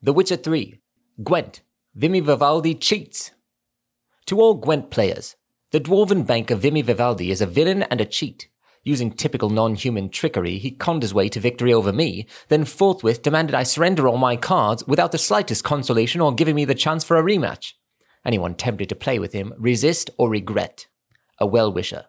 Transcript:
The Witcher 3. Gwent. Vimme Vivaldi cheats. To all Gwent players, the dwarven banker Vimme Vivaldi is a villain and a cheat. Using typical non-human trickery, he conned his way to victory over me, then forthwith demanded I surrender all my cards without the slightest consolation or giving me the chance for a rematch. Anyone tempted to play with him, resist or regret. A well-wisher.